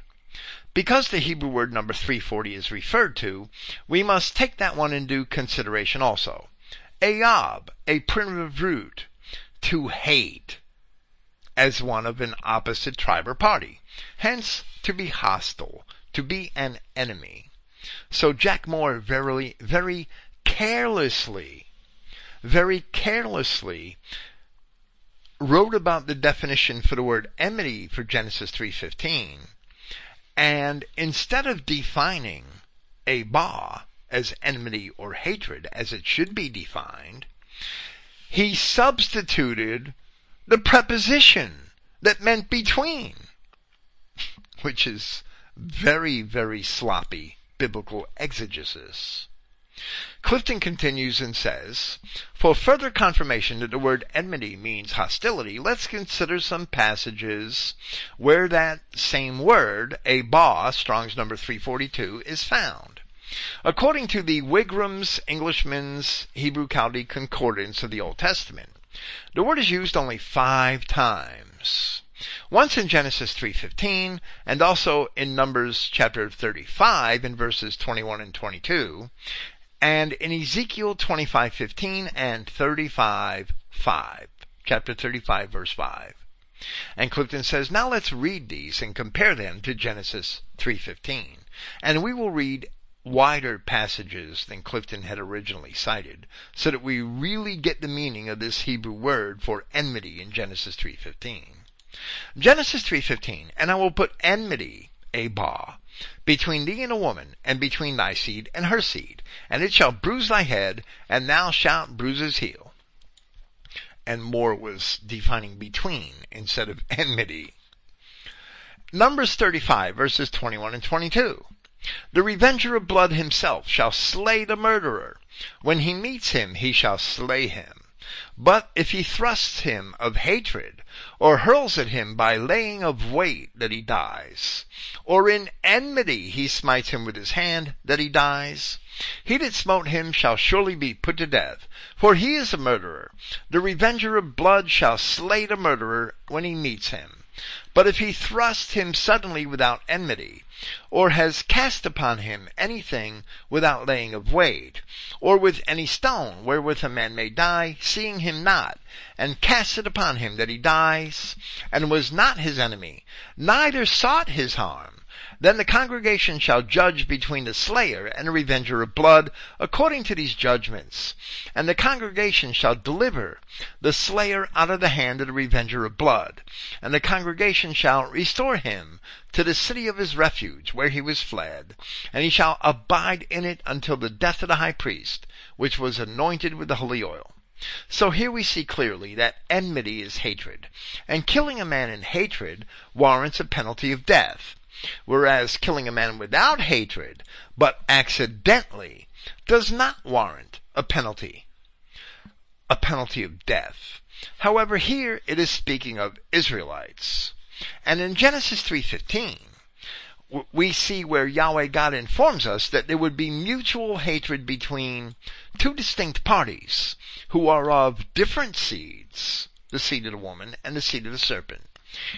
Because the Hebrew word number 340 is referred to, we must take that one into consideration also. Ayab, a primitive root, to hate, as one of an opposite tribe or party. Hence, to be hostile, to be an enemy. So Jack Moore verily, very carelessly very carelessly wrote about the definition for the word enmity for Genesis 3:15 and instead of defining a ba as enmity or hatred as it should be defined he substituted the preposition that meant between which is very very sloppy biblical exegesis Clifton continues and says, For further confirmation that the word enmity means hostility, let's consider some passages where that same word, a ba, Strong's number 342, is found. According to the Wigram's Englishman's Hebrew Chaldee Concordance of the Old Testament, the word is used only five times. Once in Genesis 3:15 and also in Numbers chapter 35 in verses 21 and 22 and in Ezekiel 25:15 and 35:5, chapter 35 verse 5. And Clifton says, now let's read these and compare them to Genesis 3:15. And we will read wider passages than Clifton had originally cited, so that we really get the meaning of this Hebrew word for enmity in Genesis 3:15. Genesis 3:15, and I will put enmity, a ba, between thee and a woman, and between thy seed and her seed, and it shall bruise thy head, and thou shalt bruise his heel. And Moore was defining between instead of enmity. Numbers 35 verses 21 and 22. The revenger of blood himself shall slay the murderer. When he meets him, he shall slay him. But if he thrusts him of hatred, or hurls at him by laying of weight, that he dies, or in enmity he smites him with his hand, that he dies, he that smote him shall surely be put to death, for he is a murderer. The revenger of blood shall slay the murderer when he meets him. But if he thrust him suddenly without enmity, or has cast upon him anything without laying of weight, or with any stone wherewith a man may die, seeing him not, and cast it upon him that he dies, and was not his enemy, neither sought his harm, then the congregation shall judge between the slayer and the revenger of blood according to these judgments. And the congregation shall deliver the slayer out of the hand of the revenger of blood. And the congregation shall restore him to the city of his refuge where he was fled. And he shall abide in it until the death of the high priest, which was anointed with the holy oil. So here we see clearly that enmity is hatred, and killing a man in hatred warrants a penalty of death. Whereas killing a man without hatred, but accidentally, does not warrant a penalty, a penalty of death. However, here it is speaking of Israelites. And in Genesis 3:15, we see where Yahweh God informs us that there would be mutual hatred between two distinct parties who are of different seeds, the seed of the woman and the seed of the serpent.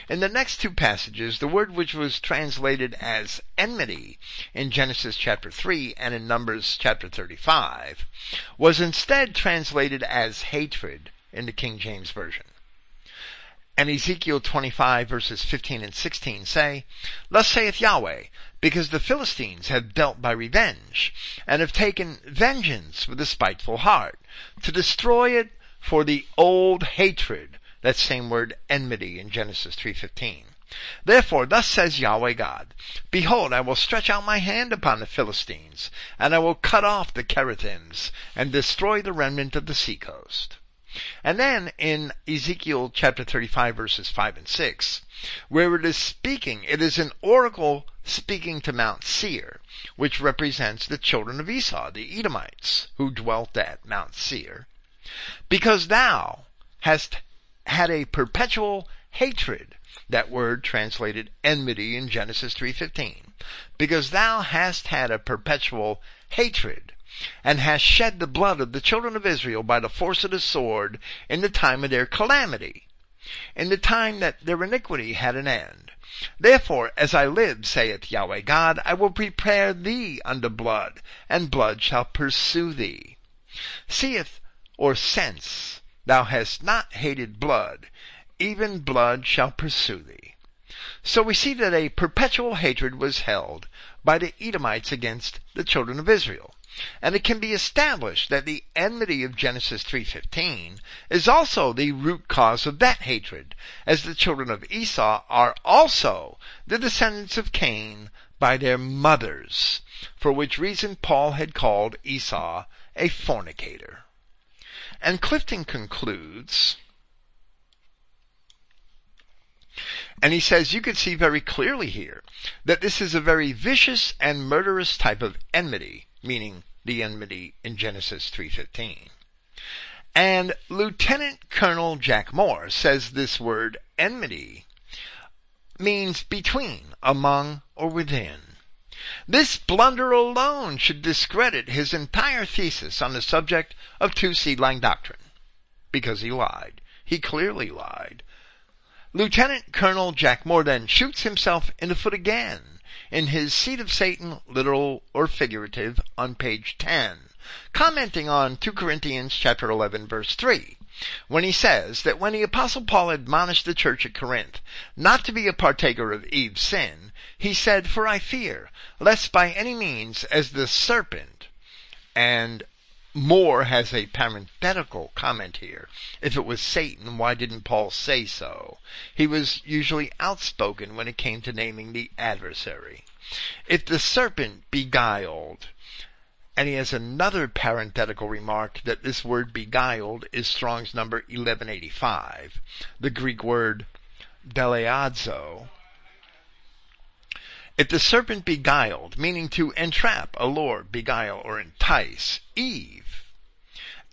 In the next two passages, the word which was translated as enmity in Genesis chapter 3 and in Numbers chapter 35 was instead translated as hatred in the King James Version. And Ezekiel 25 verses 15 and 16 say, Thus saith Yahweh, because the Philistines have dealt by revenge, and have taken vengeance with a spiteful heart, to destroy it for the old hatred that same word enmity in Genesis 3.15. Therefore, thus says Yahweh God, Behold, I will stretch out my hand upon the Philistines, and I will cut off the Cherethims, and destroy the remnant of the seacoast. And then in Ezekiel chapter 35 verses 5 and 6, where it is speaking, it is an oracle speaking to Mount Seir, which represents the children of Esau, the Edomites, who dwelt at Mount Seir. Because thou hast had a perpetual hatred. That word translated enmity in Genesis 3:15. Because thou hast had a perpetual hatred and hast shed the blood of the children of Israel by the force of the sword in the time of their calamity, in the time that their iniquity had an end. Therefore, as I live, saith Yahweh God, I will prepare thee unto blood, and blood shall pursue thee. Seeth or sense Thou hast not hated blood, even blood shall pursue thee. So we see that a perpetual hatred was held by the Edomites against the children of Israel. And it can be established that the enmity of Genesis 3.15 is also the root cause of that hatred, as the children of Esau are also the descendants of Cain by their mothers, for which reason Paul had called Esau a fornicator. And Clifton concludes, and he says you can see very clearly here that this is a very vicious and murderous type of enmity, meaning the enmity in Genesis 3:15. And Lieutenant Colonel Jack Moore says this word enmity means between, among, or within. This blunder alone should discredit his entire thesis on the subject of two seedline doctrine. Because he lied. He clearly lied. Lieutenant Colonel Jack Moore then shoots himself in the foot again in his Seed of Satan, literal or figurative, on page 10, commenting on 2 Corinthians chapter 11 verse 3 when he says that when the apostle Paul admonished the church at Corinth not to be a partaker of Eve's sin, he said, For I fear, lest by any means as the serpent, and Moore has a parenthetical comment here. If it was Satan, why didn't Paul say so? He was usually outspoken when it came to naming the adversary. If the serpent beguiled, and he has another parenthetical remark that this word beguiled is Strong's number 1185. The Greek word deleazo If the serpent beguiled, meaning to entrap, allure, beguile, or entice, Eve,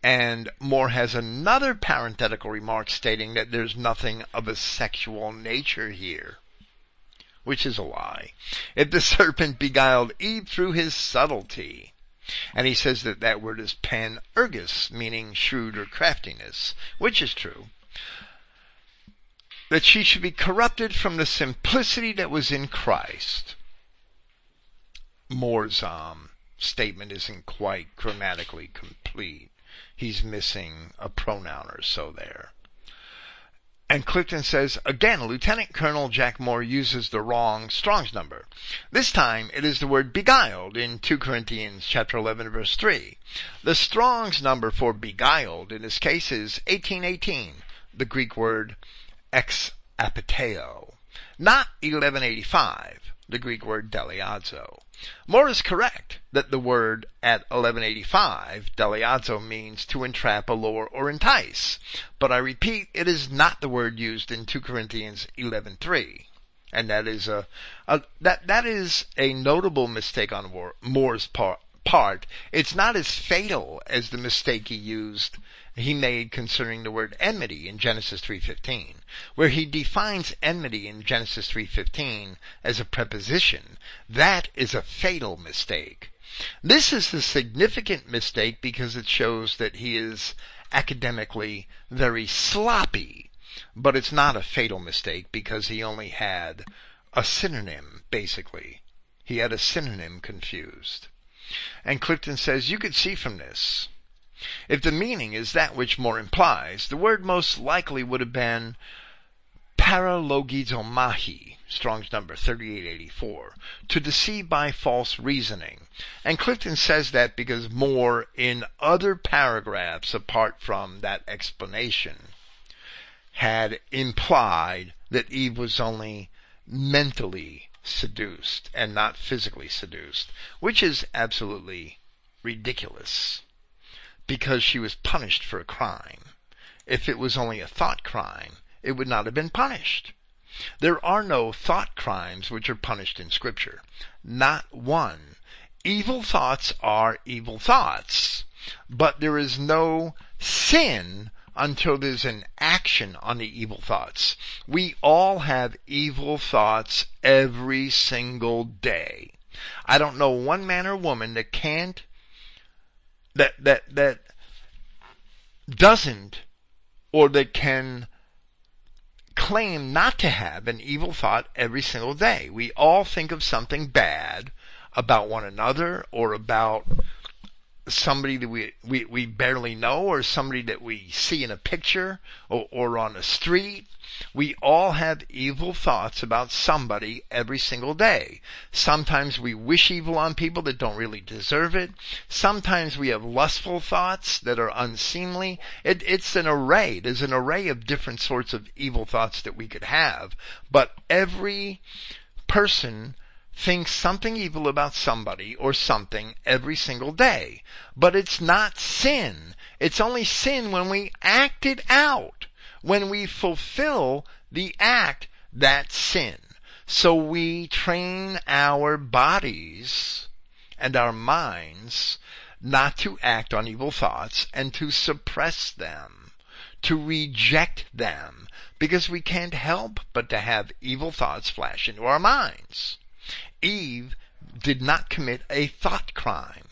and Moore has another parenthetical remark stating that there's nothing of a sexual nature here, which is a lie. If the serpent beguiled Eve through his subtlety, and he says that that word is pan ergus, meaning shrewd or craftiness, which is true that she should be corrupted from the simplicity that was in Christ. Moore's um, statement isn't quite grammatically complete. He's missing a pronoun or so there. And Clifton says, again, Lieutenant Colonel Jack Moore uses the wrong Strong's number. This time it is the word beguiled in 2 Corinthians chapter 11 verse 3. The Strong's number for beguiled in this case is 1818, the Greek word ex apateo, not 1185, the Greek word deleazo. Moore is correct that the word at 1185, deleazo, means to entrap, allure, or entice. But I repeat, it is not the word used in 2 Corinthians 11.3. And that is a, a, that, that is a notable mistake on Moore's part, part. It's not as fatal as the mistake he used he made concerning the word enmity in Genesis 3:15, where he defines enmity in Genesis 3:15 as a preposition. That is a fatal mistake. This is a significant mistake because it shows that he is academically very sloppy, but it's not a fatal mistake because he only had a synonym basically. He had a synonym confused. And Clifton says you could see from this if the meaning is that which Moore implies, the word most likely would have been paralogizomai, Strong's number 3884, to deceive by false reasoning. And Clifton says that because Moore, in other paragraphs apart from that explanation, had implied that Eve was only mentally seduced and not physically seduced, which is absolutely ridiculous because she was punished for a crime. If it was only a thought crime, it would not have been punished. There are no thought crimes which are punished in scripture. Not one. Evil thoughts are evil thoughts. But there is no sin until there's an action on the evil thoughts. We all have evil thoughts every single day. I don't know one man or woman that can't that that that doesn't or that can claim not to have an evil thought every single day. We all think of something bad about one another or about somebody that we, we, we barely know or somebody that we see in a picture or, or on the street. We all have evil thoughts about somebody every single day. Sometimes we wish evil on people that don't really deserve it. Sometimes we have lustful thoughts that are unseemly. It, it's an array. There's an array of different sorts of evil thoughts that we could have. But every person thinks something evil about somebody or something every single day. But it's not sin. It's only sin when we act it out. When we fulfill the act, that's sin. So we train our bodies and our minds not to act on evil thoughts and to suppress them, to reject them, because we can't help but to have evil thoughts flash into our minds. Eve did not commit a thought crime.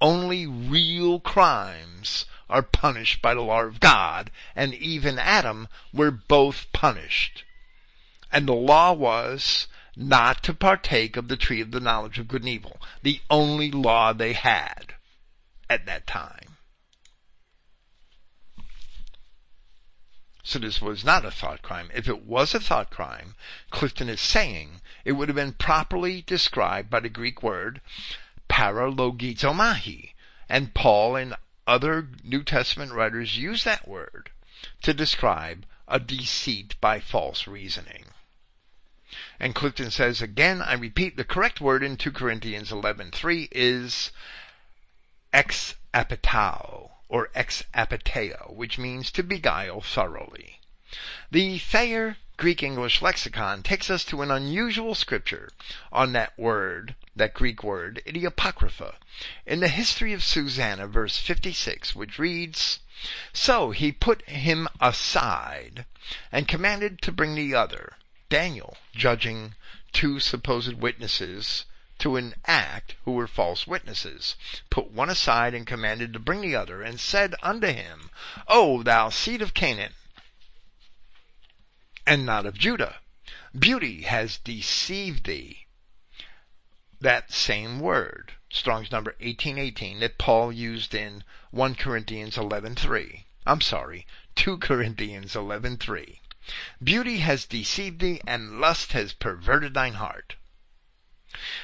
Only real crimes are punished by the law of God, and Eve and Adam were both punished. And the law was not to partake of the tree of the knowledge of good and evil, the only law they had at that time. So this was not a thought crime. If it was a thought crime, Clifton is saying it would have been properly described by the Greek word paralogizomai. And Paul and other New Testament writers use that word to describe a deceit by false reasoning. And Clifton says again, I repeat, the correct word in 2 Corinthians 11:3 is ex or ex apateo, which means to beguile thoroughly. The Thayer Greek English lexicon takes us to an unusual scripture on that word, that Greek word, idiopocrypha, in the history of Susanna, verse 56, which reads, So he put him aside and commanded to bring the other, Daniel, judging two supposed witnesses to an act who were false witnesses, put one aside and commanded to bring the other, and said unto him, O thou seed of Canaan, and not of Judah. Beauty has deceived thee. That same word, Strong's number 1818, that Paul used in 1 Corinthians 11.3. I'm sorry, 2 Corinthians 11.3. Beauty has deceived thee, and lust has perverted thine heart.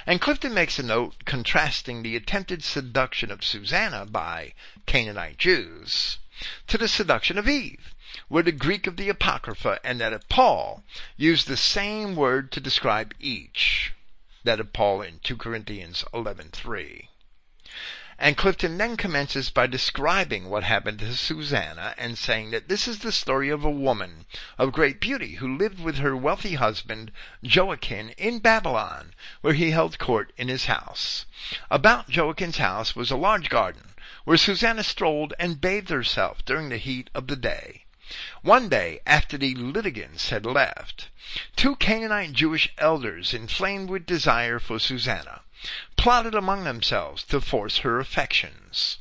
And Clifton makes a note contrasting the attempted seduction of Susanna by Canaanite Jews to the seduction of Eve where the Greek of the Apocrypha and that of Paul use the same word to describe each, that of Paul in 2 Corinthians 11.3. And Clifton then commences by describing what happened to Susanna and saying that this is the story of a woman of great beauty who lived with her wealthy husband Joachim in Babylon, where he held court in his house. About Joachim's house was a large garden, where Susanna strolled and bathed herself during the heat of the day. One day, after the litigants had left, two Canaanite Jewish elders, inflamed with desire for Susanna, plotted among themselves to force her affections.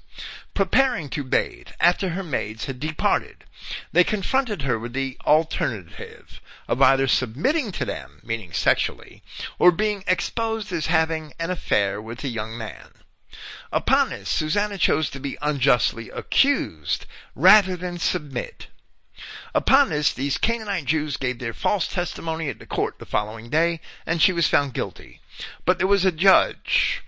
Preparing to bathe after her maids had departed, they confronted her with the alternative of either submitting to them, meaning sexually, or being exposed as having an affair with a young man. Upon this, Susanna chose to be unjustly accused rather than submit. Upon this, these Canaanite Jews gave their false testimony at the court the following day, and she was found guilty. But there was a judge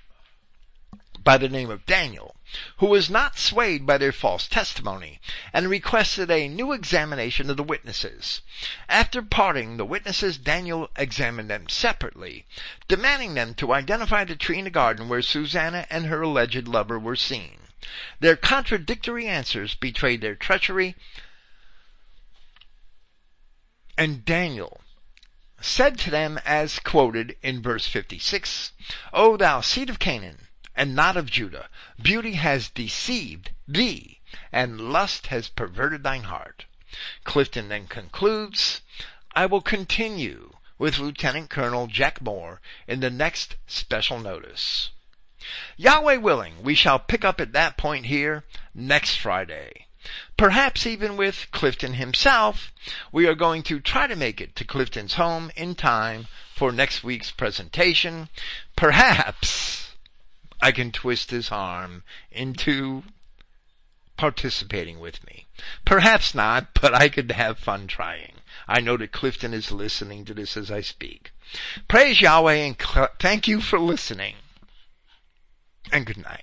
by the name of Daniel, who was not swayed by their false testimony, and requested a new examination of the witnesses. After parting the witnesses, Daniel examined them separately, demanding them to identify the tree in the garden where Susanna and her alleged lover were seen. Their contradictory answers betrayed their treachery and Daniel said to them as quoted in verse 56, O thou seed of Canaan, and not of Judah, beauty has deceived thee, and lust has perverted thine heart. Clifton then concludes, I will continue with Lieutenant Colonel Jack Moore in the next special notice. Yahweh willing, we shall pick up at that point here next Friday. Perhaps even with Clifton himself, we are going to try to make it to Clifton's home in time for next week's presentation. Perhaps I can twist his arm into participating with me. Perhaps not, but I could have fun trying. I know that Clifton is listening to this as I speak. Praise Yahweh and cl- thank you for listening. And good night.